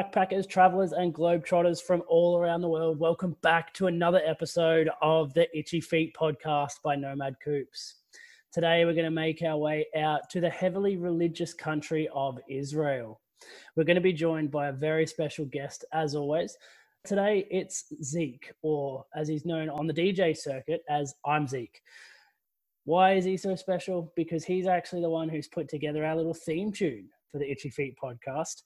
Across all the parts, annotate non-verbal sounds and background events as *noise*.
Backpackers, travelers, and globetrotters from all around the world, welcome back to another episode of the Itchy Feet podcast by Nomad Coops. Today, we're going to make our way out to the heavily religious country of Israel. We're going to be joined by a very special guest, as always. Today, it's Zeke, or as he's known on the DJ circuit as I'm Zeke. Why is he so special? Because he's actually the one who's put together our little theme tune for the Itchy Feet podcast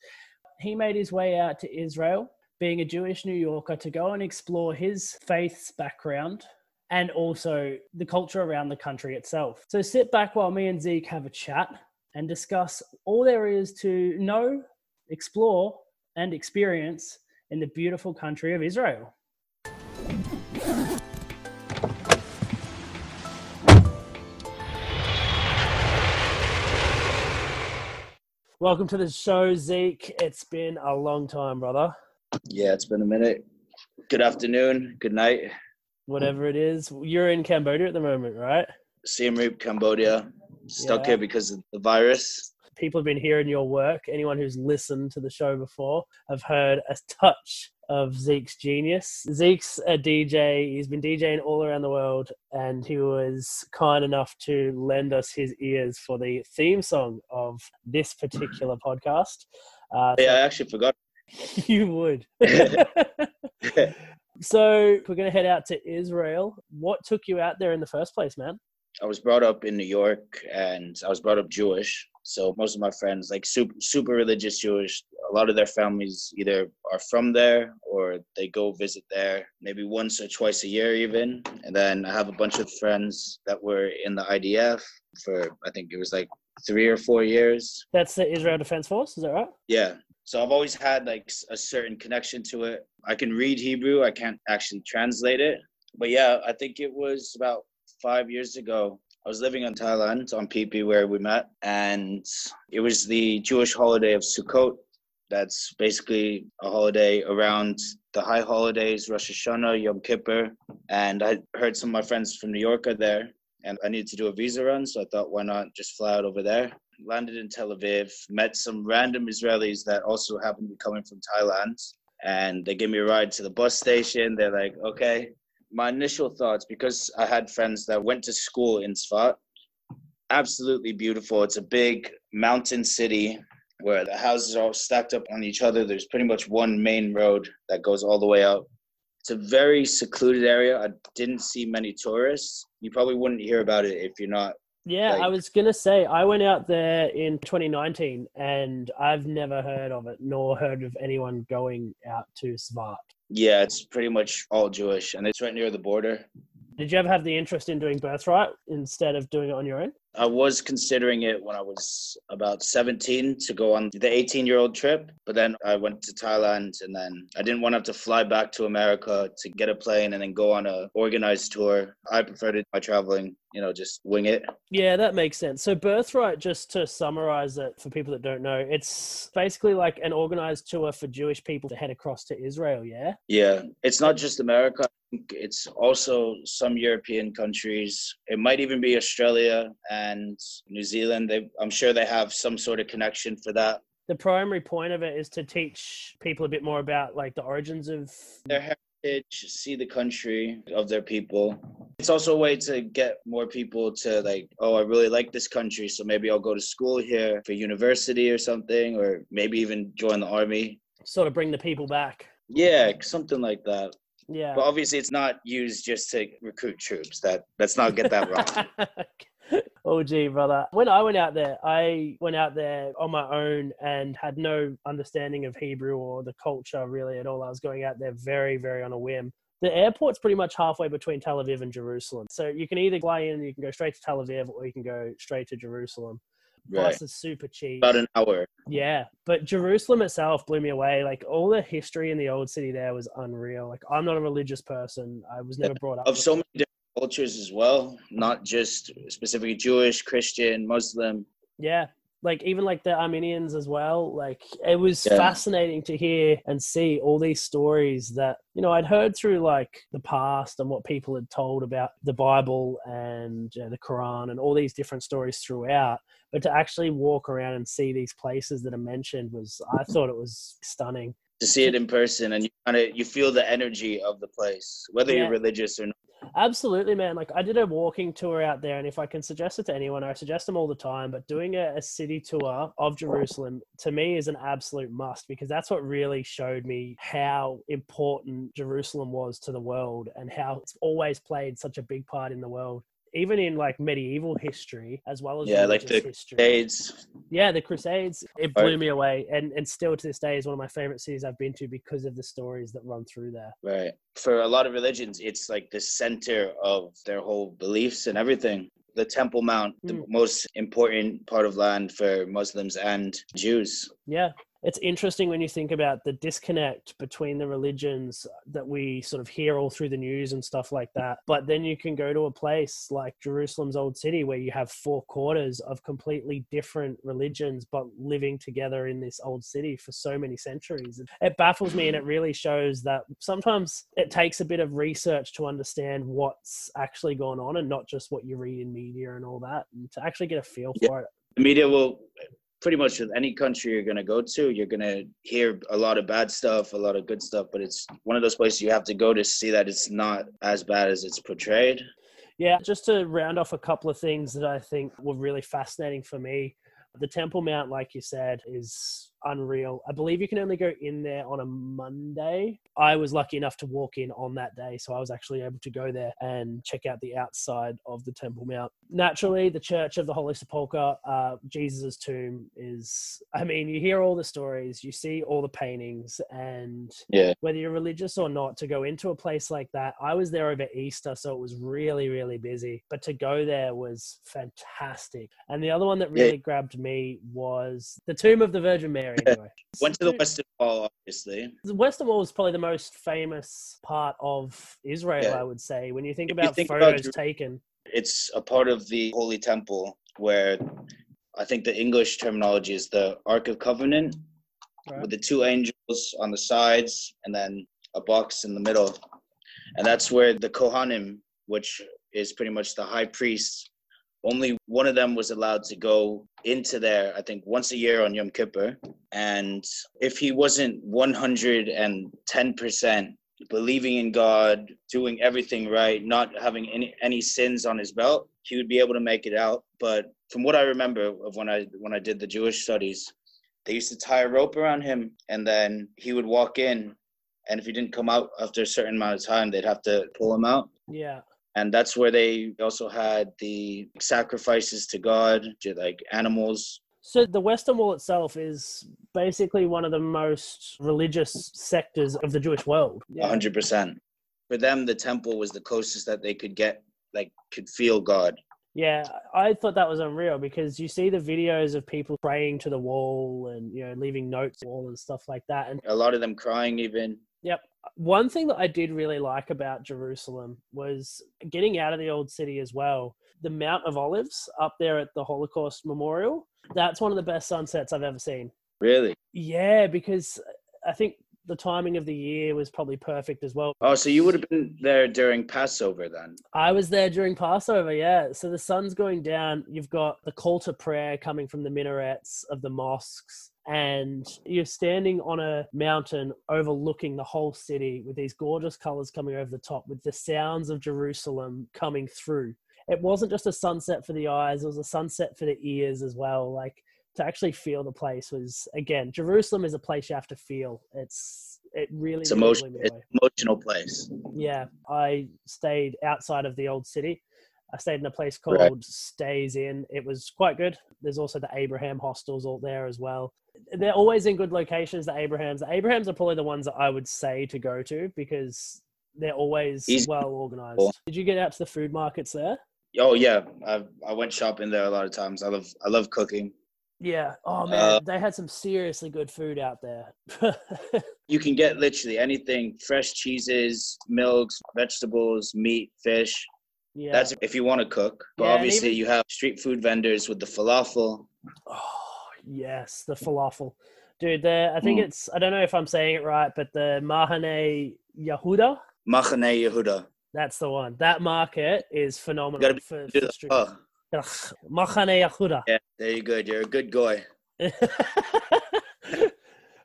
he made his way out to Israel, being a Jewish New Yorker, to go and explore his faith's background and also the culture around the country itself. So sit back while me and Zeke have a chat and discuss all there is to know, explore, and experience in the beautiful country of Israel. Welcome to the show, Zeke. It's been a long time, brother. Yeah, it's been a minute. Good afternoon, good night. Whatever it is. You're in Cambodia at the moment, right? Siem Reap, Cambodia. Stuck yeah. here because of the virus. People have been hearing your work. Anyone who's listened to the show before have heard a touch of Zeke's genius. Zeke's a DJ. He's been DJing all around the world, and he was kind enough to lend us his ears for the theme song of this particular podcast. Uh, yeah, I actually forgot. *laughs* you would. *laughs* so we're going to head out to Israel. What took you out there in the first place, man? I was brought up in New York, and I was brought up Jewish. So most of my friends, like super super religious Jewish, a lot of their families either are from there or they go visit there maybe once or twice a year even. And then I have a bunch of friends that were in the IDF for I think it was like three or four years. That's the Israel Defense Force, is that right? Yeah. So I've always had like a certain connection to it. I can read Hebrew, I can't actually translate it. But yeah, I think it was about five years ago I was living in Thailand on Phi where we met, and it was the Jewish holiday of Sukkot. That's basically a holiday around the high holidays, Rosh Hashanah, Yom Kippur. And I heard some of my friends from New York are there, and I needed to do a visa run, so I thought, why not just fly out over there? Landed in Tel Aviv, met some random Israelis that also happened to be coming from Thailand, and they gave me a ride to the bus station. They're like, okay, my initial thoughts because I had friends that went to school in Sfat. Absolutely beautiful. It's a big mountain city where the houses are all stacked up on each other. There's pretty much one main road that goes all the way out. It's a very secluded area. I didn't see many tourists. You probably wouldn't hear about it if you're not yeah, like, I was gonna say I went out there in 2019 and I've never heard of it nor heard of anyone going out to Svat. Yeah, it's pretty much all Jewish, and it's right near the border. Did you ever have the interest in doing Birthright instead of doing it on your own? I was considering it when I was about 17 to go on the 18 year old trip, but then I went to Thailand and then I didn't want to have to fly back to America to get a plane and then go on a organized tour. I preferred it by traveling, you know, just wing it. Yeah, that makes sense. So Birthright, just to summarize it for people that don't know, it's basically like an organized tour for Jewish people to head across to Israel, yeah? Yeah. It's not just America. It's also some European countries. It might even be Australia and New Zealand. They, I'm sure they have some sort of connection for that. The primary point of it is to teach people a bit more about like the origins of their heritage, see the country of their people. It's also a way to get more people to like, oh, I really like this country, so maybe I'll go to school here for university or something, or maybe even join the army. Sort of bring the people back. Yeah, something like that. Yeah. But obviously, it's not used just to recruit troops. That let's not get that wrong. *laughs* oh gee brother when i went out there i went out there on my own and had no understanding of hebrew or the culture really at all i was going out there very very on a whim the airport's pretty much halfway between tel aviv and jerusalem so you can either fly in you can go straight to tel aviv or you can go straight to jerusalem Right. Plus, it's super cheap. About an hour. Yeah, but Jerusalem itself blew me away. Like all the history in the old city there was unreal. Like I'm not a religious person. I was never brought up of so many different cultures as well, not just specifically Jewish, Christian, Muslim. Yeah, like even like the Armenians as well. Like it was Yeah. fascinating to hear and see all these stories that you know I'd heard through like the past and what people had told about the Bible and you know, the Quran and all these different stories throughout. But to actually walk around and see these places that are mentioned was I thought it was stunning. to see it in person and you kind of you feel the energy of the place whether Yeah. you're religious or not Absolutely, man. Like I did a walking tour out there, and if I can suggest it to anyone, I suggest them all the time. But doing a, a city tour of Jerusalem to me is an absolute must because that's what really showed me how important Jerusalem was to the world and how it's always played such a big part in the world, even in like medieval history as well as Yeah, like the history. Crusades. Yeah, the Crusades. It blew Right. me away, and and still to this day is one of my favorite cities I've been to because of the stories that run through there. right for a lot of religions it's like the center of their whole beliefs and everything the temple mount the Mm. most important part of land for muslims and jews Yeah. It's interesting when you think about the disconnect between the religions that we sort of hear all through the news and stuff like that. But then you can go to a place like Jerusalem's Old City where you have four quarters of completely different religions but living together in this old city for so many centuries. It baffles me and it really shows that sometimes it takes a bit of research to understand what's actually going on and not just what you read in media and all that and to actually get a feel Yeah. for it. the media will pretty much with any country you're going to go to you're going to hear a lot of bad stuff a lot of good stuff but it's one of those places you have to go to see that it's not as bad as it's portrayed Yeah, just to round off a couple of things that I think were really fascinating for me. The Temple Mount, like you said, is unreal. I believe you can only go in there on a Monday. I was lucky enough to walk in on that day, so I was actually able to go there and check out the outside of the Temple Mount. Naturally, the Church of the Holy Sepulchre, uh, Jesus' tomb, is. I mean, you hear all the stories, you see all the paintings, and yeah whether you're religious or not, to go into a place like that. I was there over Easter, so it was really, really busy. But to go there was fantastic. And the other one that Yeah. really grabbed me was the Tomb of the Virgin Mary. Anyway, went to the western wall obviously the Western Wall is probably the most famous part of Israel, Yeah. I would say. When you think If you about think photos Jeru- taken, it's a part of the holy temple where i think the english terminology is the ark of covenant Right. with the two angels on the sides and then a box in the middle and that's where the kohanim which is pretty much the high priest only one of them was allowed to go into there i think once a year on yom kippur and if he wasn't 110% believing in god doing everything right not having any any sins on his belt he would be able to make it out. But from what i remember of when i when i did the jewish studies they used to tie a rope around him and then he would walk in and if he didn't come out after a certain amount of time they'd have to pull him out. Yeah, and that's where they also had the sacrifices to god to like animals So the Western Wall itself is basically one of the most religious sectors of the Jewish world. a 100% for them the temple was the closest that they could get like could feel god Yeah, I thought that was unreal because you see the videos of people praying to the wall and you know leaving notes wall and stuff like that. And a lot of them crying even one thing that I did really like about Jerusalem was getting out of the old city as well. The Mount of Olives up there at the Holocaust Memorial. That's one of the best sunsets I've ever seen. really Yeah, because I think the timing of the year was probably perfect as well. oh so you would have been there during passover then I was there during Passover, yeah. So the sun's going down. You've got the call to prayer coming from the minarets of the mosques, and you're standing on a mountain overlooking the whole city with these gorgeous colors coming over the top, with the sounds of Jerusalem coming through. It wasn't just a sunset for the eyes, it was a sunset for the ears as well. Like to actually feel the place was, again, Jerusalem is a place you have to feel. It's, it really, it's emotion it's emotional place Yeah, I stayed outside of the old city. I stayed in a place Right. called Stays Inn. It was quite good. There's also the Abraham hostels all there as well. They're always in good locations, the Abrahams. The Abrahams are probably the ones that I would say to go to because they're always Easy. well organized. Did you get out to the food markets there? oh yeah i i went shopping there a lot of times i love i love cooking Yeah. Oh man, Uh, they had some seriously good food out there. *laughs* you can get literally anything fresh cheeses milks vegetables meat fish yeah. that's if you want to cook but Yeah, obviously even- you have street food vendors with the falafel Oh, Yes, the falafel. Dude, the I think Mm. it's I don't know if I'm saying it right, but the Mahane Yehuda, Machane Yehuda. that's the one. That market is phenomenal gotta be- for, for the- street. Oh, Mahane Yehuda. yeah, there you go. You're a good guy. *laughs* oh,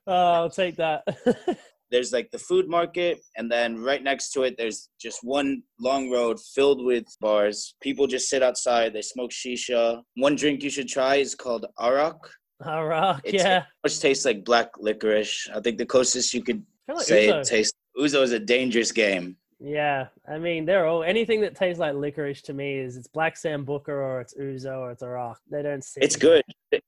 I'll take that. *laughs* There's like the food market, and then right next to it, there's just one long road filled with bars. People just sit outside. They smoke shisha. One drink you should try is called arak, All right, It's- yeah. which tastes like black licorice. I think the closest you could like say Ouzo. it tastes. Ouzo is a dangerous game. Yeah, I mean, they're all anything that tastes like licorice to me is it's black sambuca or it's Ouzo or it's arak. They don't see. It's good.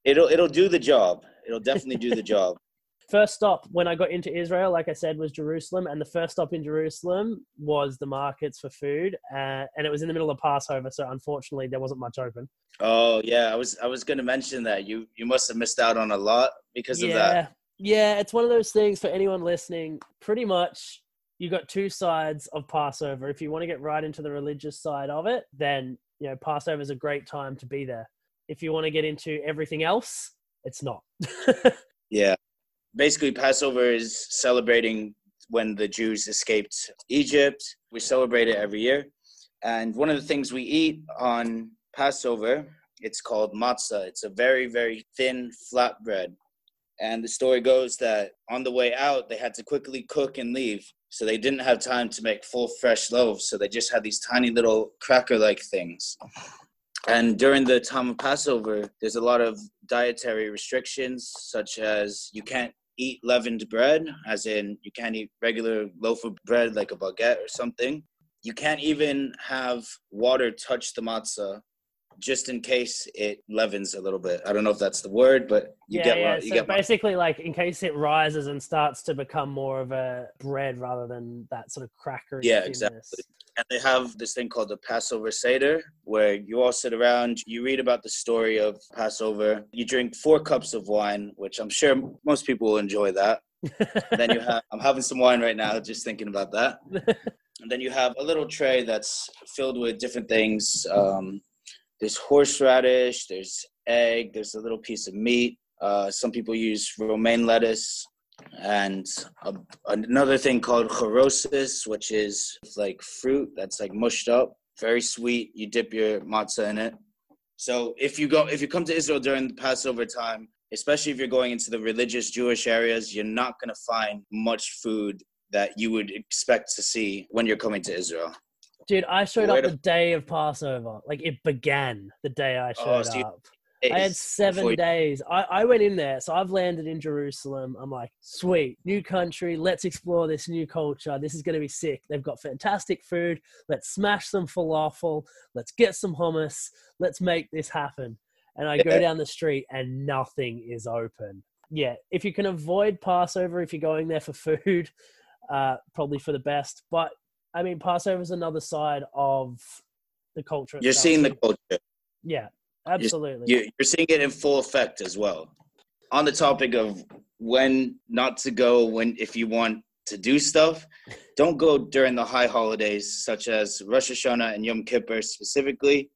It'll it'll do the job. It'll definitely do the job. *laughs* First stop when I got into Israel, like I said, was Jerusalem, and the first stop in Jerusalem was the markets for food, uh, and it was in the middle of Passover, so unfortunately there wasn't much open. Oh yeah, I was I was gonna mention that you you must have missed out on a lot because of that. Yeah, it's one of those things for anyone listening. Pretty much, you got two sides of Passover. If you want to get right into the religious side of it, then you know Passover is a great time to be there. If you want to get into everything else, it's not. *laughs* Yeah. Basically, Passover is celebrating when the Jews escaped Egypt. We celebrate it every year. And one of the things we eat on Passover, it's called matzah. It's a very, very thin flat bread. And the story goes that on the way out, they had to quickly cook and leave. So they didn't have time to make full fresh loaves. So they just had these tiny little cracker like things. And during the time of Passover, there's a lot of dietary restrictions, such as you can't eat leavened bread, as in you can't eat regular loaf of bread like a baguette or something. You can't even have water touch the matzah just in case it leavens a little bit. I don't know if that's the word, but you yeah, get yeah. you so get. basically, like in case it rises and starts to become more of a bread rather than that sort of cracker. Yeah, exactly. and they have this thing called the Passover Seder, where you all sit around, you read about the story of Passover, you drink four cups of wine, which I'm sure most people will enjoy that. *laughs* Then you have, I'm having some wine right now, just thinking about that. *laughs* And then you have a little tray that's filled with different things. Um, there's horseradish, there's egg, there's a little piece of meat. Uh, some people use romaine lettuce, and a, another thing called charoses, which is like fruit that's like mushed up, very sweet. You dip your matzah in it. So if you go, if you come to Israel during the Passover time, especially if you're going into the religious Jewish areas, you're not going to find much food that you would expect to see when you're coming to Israel. Dude, I showed up the- day of Passover. Like it began the day I Oh, showed so you- up. I had seven days. I, I went in there. So I've landed in Jerusalem. I'm like, sweet, new country. Let's explore this new culture. This is going to be sick. They've got fantastic food. Let's smash some falafel. Let's get some hummus. Let's make this happen. And I go down the street and nothing is open. Yeah. If you can avoid Passover, if you're going there for food, uh, probably for the best. But I mean, Passover is another side of the culture. You're itself. seeing the culture. yeah, absolutely. You- You're seeing it in full effect as well. On the topic of when not to go, when if you want to do stuff, don't go during the high holidays such as Rosh Hashanah and Yom Kippur specifically.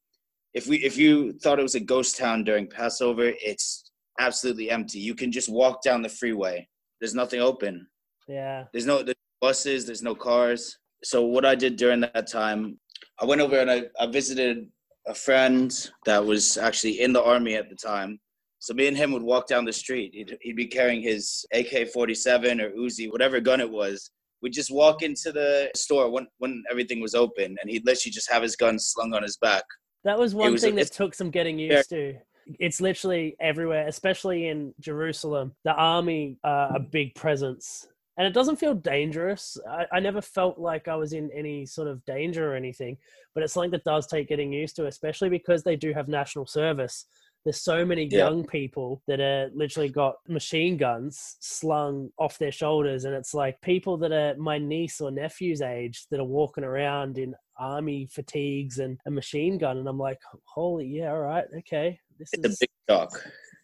If we if you thought it was a ghost town during Passover, it's absolutely empty. You can just walk down the freeway. There's nothing open. yeah. There's no there's buses. There's no cars. So what I did during that time, I went over and I, I visited a friend that was actually in the army at the time. So me and him would walk down the street. He'd, he'd be carrying his AK-47 or Uzi, whatever gun it was. We'd just walk into the store when when everything was open, and he'd literally just have his gun slung on his back. That was one was- thing that took some getting used to. It's literally everywhere, especially in Jerusalem. The army are a big presence. And it doesn't feel dangerous. I, I never felt like I was in any sort of danger or anything, but it's something that does take getting used to, especially because they do have national service. There's so many Yeah. young people that are literally got machine guns slung off their shoulders. And it's like people that are my niece or nephew's age that are walking around in army fatigues and a machine gun. And I'm like, holy, yeah, all right, okay. This It's a big shock.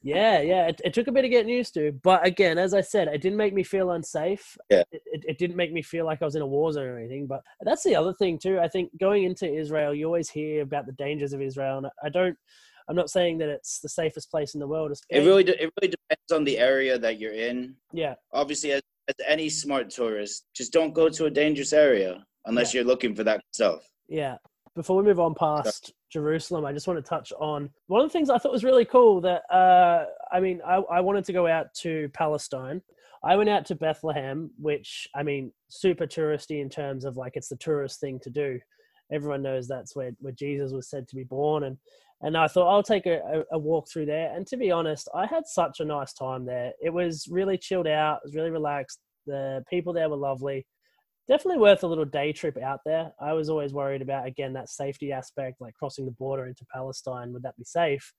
Yeah, yeah. It, it took a bit of getting used to, but again, as I said, it didn't make me feel unsafe. Yeah. It, it, it didn't make me feel like I was in a war zone or anything. But that's the other thing too. I think going into Israel, you always hear about the dangers of Israel, and I don't. I'm not saying that it's the safest place in the world. It really, de- it really depends on the area that you're in. yeah, Obviously, as, as any smart tourist, just don't go to a dangerous area unless you're looking for that stuff. Yeah. Before we move on past Jerusalem, I just want to touch on one of the things I thought was really cool that, uh, I mean, I, I wanted to go out to Palestine. I went out to Bethlehem, which, I mean, super touristy in terms of like it's the tourist thing to do. Everyone knows that's where, where Jesus was said to be born. And, and I thought I'll take a, a walk through there. And to be honest, I had such a nice time there. It was really chilled out, it was really relaxed. The people there were lovely definitely worth a little day trip out there. I was always worried about again that safety aspect, like crossing the border into Palestine. Would that be safe?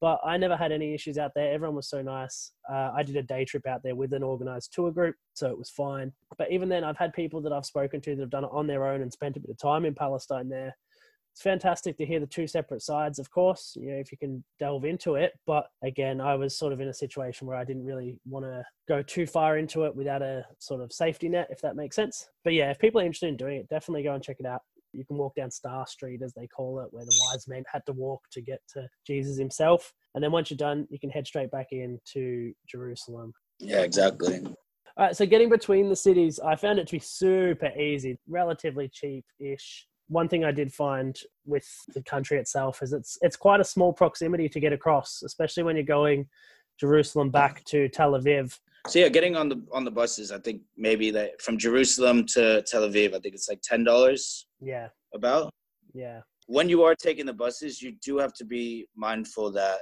But I never had any issues out there. Everyone was so nice. Uh, I did a day trip out there with an organized tour group, so it was fine. But even then, I've had people that I've spoken to that have done it on their own and spent a bit of time in Palestine there it's fantastic to hear the two separate sides, of course, you know, if you can delve into it. But again, I was sort of in a situation where I didn't really want to go too far into it without a sort of safety net, if that makes sense. But yeah, if people are interested in doing it, definitely go and check it out. You can walk down Star Street, as they call it, where the wise men had to walk to get to Jesus himself. And then once you're done, you can head straight back into Jerusalem. Yeah, exactly. All right, so getting between the cities, I found it to be super easy, relatively cheap ish one thing I did find with the country itself is it's it's quite a small proximity to get across, especially when you're going Jerusalem back to Tel Aviv. So yeah, getting on the on the buses, I think maybe that from Jerusalem to Tel Aviv, I think it's like ten dollars. Yeah. About. Yeah. When you are taking the buses, you do have to be mindful that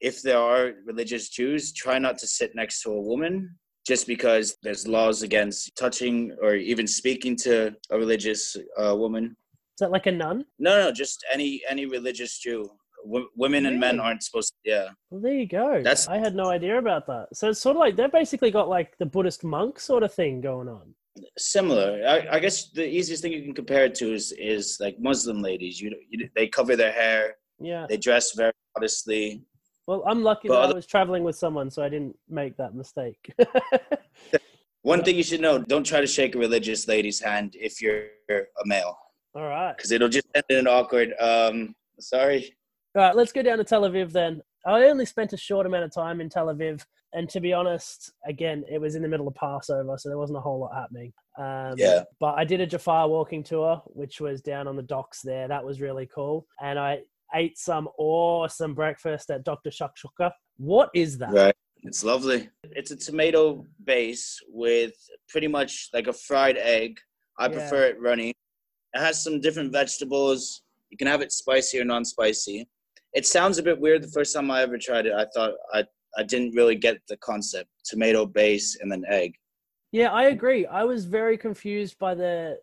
if there are religious Jews, try not to sit next to a woman just because there's laws against touching or even speaking to a religious uh, woman. Is that like a nun? No, no, just any any religious Jew. W- women and men aren't supposed. To, yeah, Well, there you go. That's- I had no idea about that. So it's sort of like they've basically got like the Buddhist monk sort of thing going on. similar. I, I guess the easiest thing you can compare it to is is like Muslim ladies. You, you they cover their hair, Yeah. they dress very modestly. Well, I'm lucky But that I was traveling with someone, so I didn't make that mistake. *laughs* One *laughs* thing you should know: don't try to shake a religious lady's hand if you're a male, All right. because it'll just end in an awkward. Um, sorry. All right, let's go down to Tel Aviv then. I only spent a short amount of time in Tel Aviv, and to be honest, again, it was in the middle of Passover, so there wasn't a whole lot happening. Um, Yeah. But I did a Jaffa walking tour, which was down on the docks there. That was really cool, and I ate some awesome breakfast at Dr. Shakshuka. What is that? Right. It's lovely. It's a tomato base with pretty much like a fried egg. I Yeah. prefer it runny. It has some different vegetables. You can have it spicy or non-spicy. It sounds a bit weird the first time I ever tried it. I thought I I didn't really get the concept. Tomato base and then egg. Yeah, I agree. I was very confused by the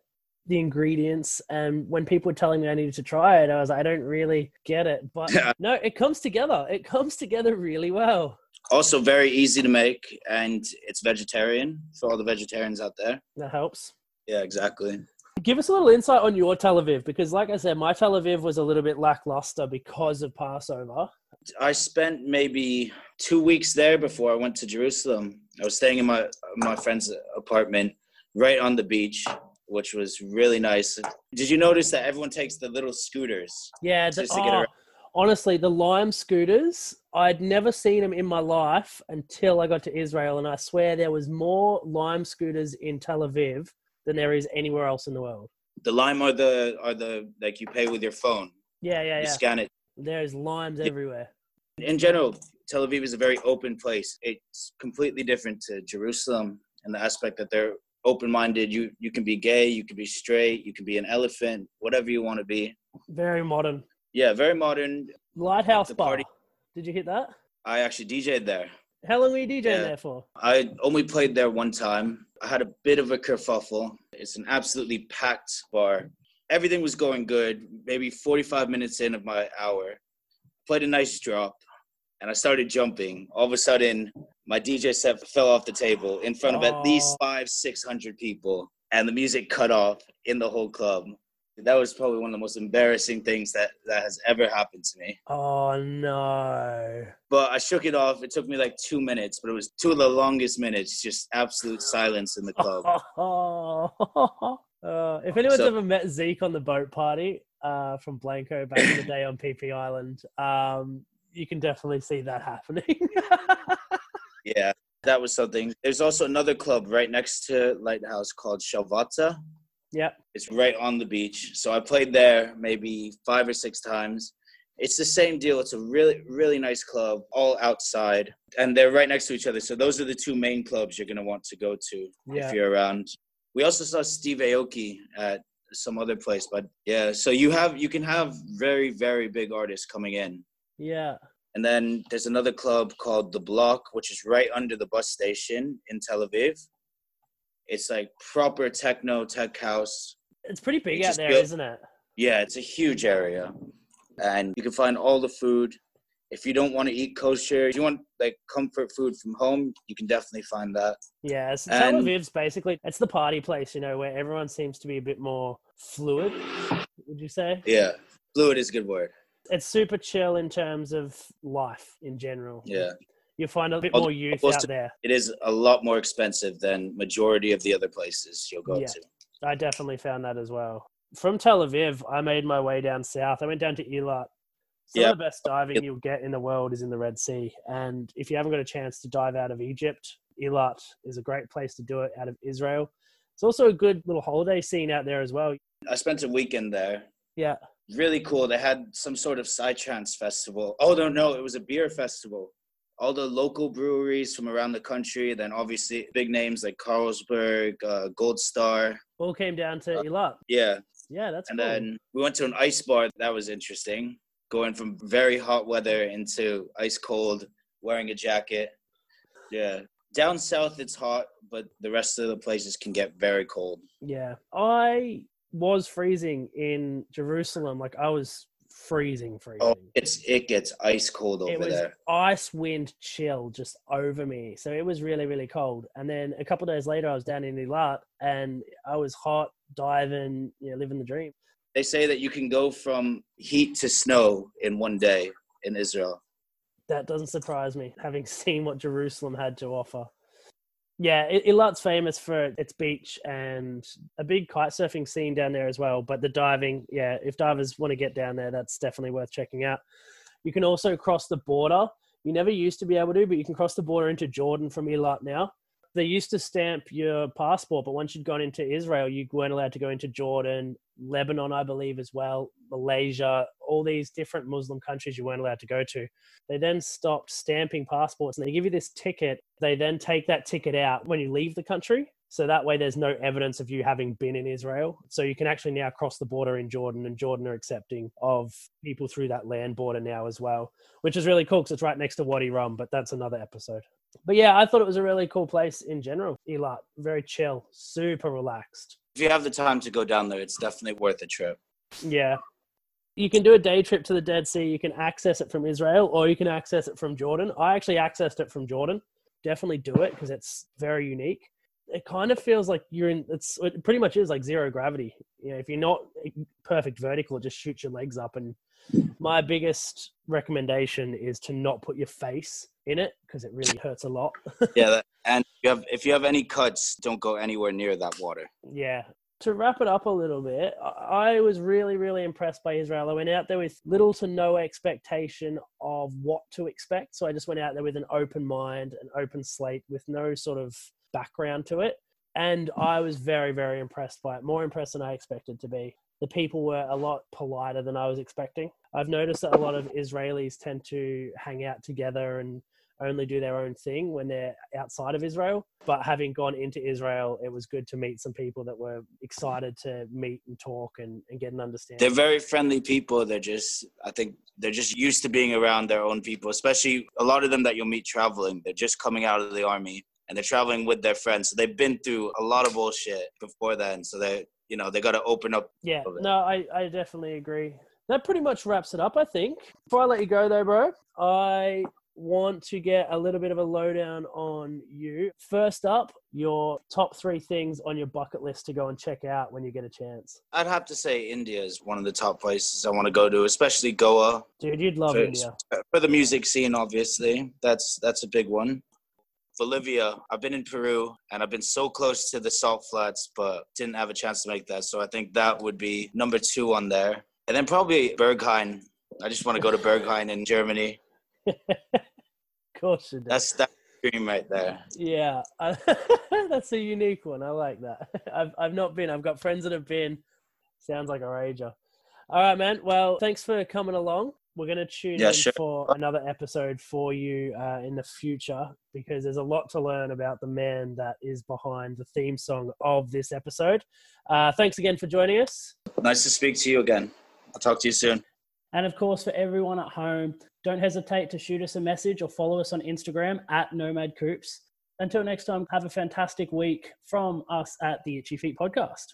the ingredients and when people were telling me I needed to try it, I was like, I don't really get it. But *laughs* no, it comes together. It comes together really well. Also very easy to make and it's vegetarian for all the vegetarians out there. That helps. Yeah, exactly. Give us a little insight on your Tel Aviv because, like I said, my Tel Aviv was a little bit lackluster because of Passover. I spent maybe two weeks there before I went to Jerusalem. I was staying in my my friend's apartment right on the beach, which was really nice. Did you notice that everyone takes the little scooters? Yeah, the, Just to oh, honestly, the Lime scooters, I'd never seen them in my life until I got to Israel, and I swear there was more Lime scooters in Tel Aviv than there is anywhere else in the world. The lime are the are the like you pay with your phone. Yeah, yeah, You yeah. scan it. There's limes everywhere. In general, Tel Aviv is a very open place. It's completely different to Jerusalem in the aspect that they're open-minded. You you can be gay, you can be straight, you can be an elephant, whatever you want to be. Very modern. Yeah, very modern. Lighthouse Bar. party- Did you hit that? I actually DJ'd there. How long were you DJing Yeah. there for? I only played there one time. I had a bit of a kerfuffle. It's an absolutely packed bar. Everything was going good. Maybe 45 minutes in of my hour, played a nice drop, and I started jumping. All of a sudden, my DJ set fell off the table in front of at least five, six hundred people, and the music cut off in the whole club. That was probably one of the most embarrassing things that that has ever happened to me. Oh no. But I shook it off. It took me like two minutes, but it was two of the longest minutes. Just absolute silence in the club. *laughs* Uh, if anyone's So- ever met Zeke on the boat party uh, from Blanco back in the *coughs* day on PP Island, um, you can definitely see that happening. Yeah, that was something. There's also another club right next to Lighthouse called Shalvata. Yeah, It's right on the beach. So I played there maybe five or six times. It's the same deal. It's a really, really nice club, all outside, and they're right next to each other. So those are the two main clubs you're going to want to go to yeah. if you're around. We also saw Steve Aoki at some other place, but yeah. So you have you can have very, very big artists coming in, Yeah. and then there's another club called The Block, which is right under the bus station in Tel Aviv. It's like proper techno tech house. It's pretty big It's out there, built- isn't it? Yeah, it's a huge area, and you can find all the food. If you don't want to eat kosher, you want like comfort food from home, you can definitely find that. Yeah, it's, Tel Aviv's basically it's the party place, you know, where everyone seems to be a bit more fluid. Would you say? Yeah, fluid is a good word. It's super chill in terms of life in general. Yeah, you find a bit more youth out there. it is a lot more expensive than majority of the other places you'll go Yeah. to. I definitely found that as well. From Tel Aviv, I made my way down south. I went down to Eilat. Some Yeah. of the best diving you'll get in the world is in the Red Sea. And if you haven't got a chance to dive out of Egypt, Eilat is a great place to do it out of Israel. It's also a good little holiday scene out there as well. I spent a weekend there. Yeah. Really cool. They had some sort of psytrance festival. Oh no, no, it was a beer festival. All the local breweries from around the country. Then obviously big names like Carlsberg, uh, Gold Star. All came down to Eilat. Yeah, Yeah, that's Uh, and cool. then we went to an ice bar. That was interesting. Going from very hot weather into ice cold, wearing a jacket. Yeah. Down south, it's hot, but the rest of the places can get very cold. Yeah. I was freezing in Jerusalem. Like I was freezing, freezing. Oh, it's it gets ice cold over it was there. ice wind chill just over me so it was really really cold and then a couple days later i was down in Eilat and i was hot diving you know living the dream They say that you can go from heat to snow in one day in Israel. that doesn't surprise me having *laughs* seen what jerusalem had to offer yeah Eilat's famous for its beach and a big kite surfing scene down there as well but the diving yeah if divers want to get down there that's definitely worth checking out. You can also cross the border. You never used to be able to but you can cross the border into jordan from Eilat now they used to stamp your passport, but once you'd gone into Israel, you weren't allowed to go into Jordan, Lebanon, I believe, as well, Malaysia, all these different Muslim countries you weren't allowed to go to. They then stopped stamping passports and they give you this ticket. They then take that ticket out when you leave the country. So that way, there's no evidence of you having been in Israel. So you can actually now cross the border in Jordan, and Jordan are accepting of people through that land border now as well, which is really cool because it's right next to Wadi Rum, but that's another episode. But yeah, I thought it was a really cool place in general. Eilat, very chill, super relaxed. If you have the time to go down there, it's definitely worth a trip. Yeah. You can do a day trip to the Dead Sea. You can access it from Israel or you can access it from Jordan. I actually accessed it from Jordan. Definitely do it because it's very unique. It kind of feels like you're in, it's, it pretty much is like zero gravity. You know, if you're not perfect vertical, it just shoots your legs up. And my biggest recommendation is to not put your face in it because it really hurts a lot. *laughs* Yeah, that, and you have if you have any cuts, don't go anywhere near that water. Yeah. To wrap it up a little bit, I I was really, really impressed by Israel. I went out there with little to no expectation of what to expect. So I just went out there with an open mind, an open slate, with no sort of background to it. And I was very, very impressed by it. More impressed than I expected to be. The people were a lot politer than I was expecting. I've noticed that a lot of Israelis tend to hang out together and only do their own thing when they're outside of Israel. But having gone into Israel, it was good to meet some people that were excited to meet and talk and, and get an understanding. They're very friendly people. They're just I think they're just used to being around their own people, especially a lot of them that you'll meet traveling. They're just coming out of the army and they're traveling with their friends. So they've been through a lot of bullshit before then. So they you know, they got to open up. yeah, no, I, I definitely agree. That pretty much wraps it up, I think. Before I let you go, though, bro, I want to get a little bit of a lowdown on you. First up, your top three things on your bucket list to go and check out when you get a chance. I'd have to say India is one of the top places I want to go to, especially Goa. Dude, you'd love for, India. for the music scene, obviously. That's that's a big one. Bolivia, I've been in Peru and I've been so close to the salt flats, but didn't have a chance to make that. So I think that would be number two on there. And then probably Berghain. I just want to go to Berghain in Germany. *laughs* of course you do. That's that dream right there. Yeah, *laughs* that's a unique one. I like that. *laughs* I've I've not been. I've got friends that have been. Sounds like a rager. All right, man. Well, thanks for coming along. We're going to tune Yeah, in sure. for another episode for you uh, in the future because there's a lot to learn about the man that is behind the theme song of this episode. Uh, thanks again for joining us. Nice to speak to you again. I'll talk to you soon. And of course, for everyone at home, don't hesitate to shoot us a message or follow us on Instagram at Nomad Coops. Until next time, have a fantastic week from us at the Itchy Feet Podcast.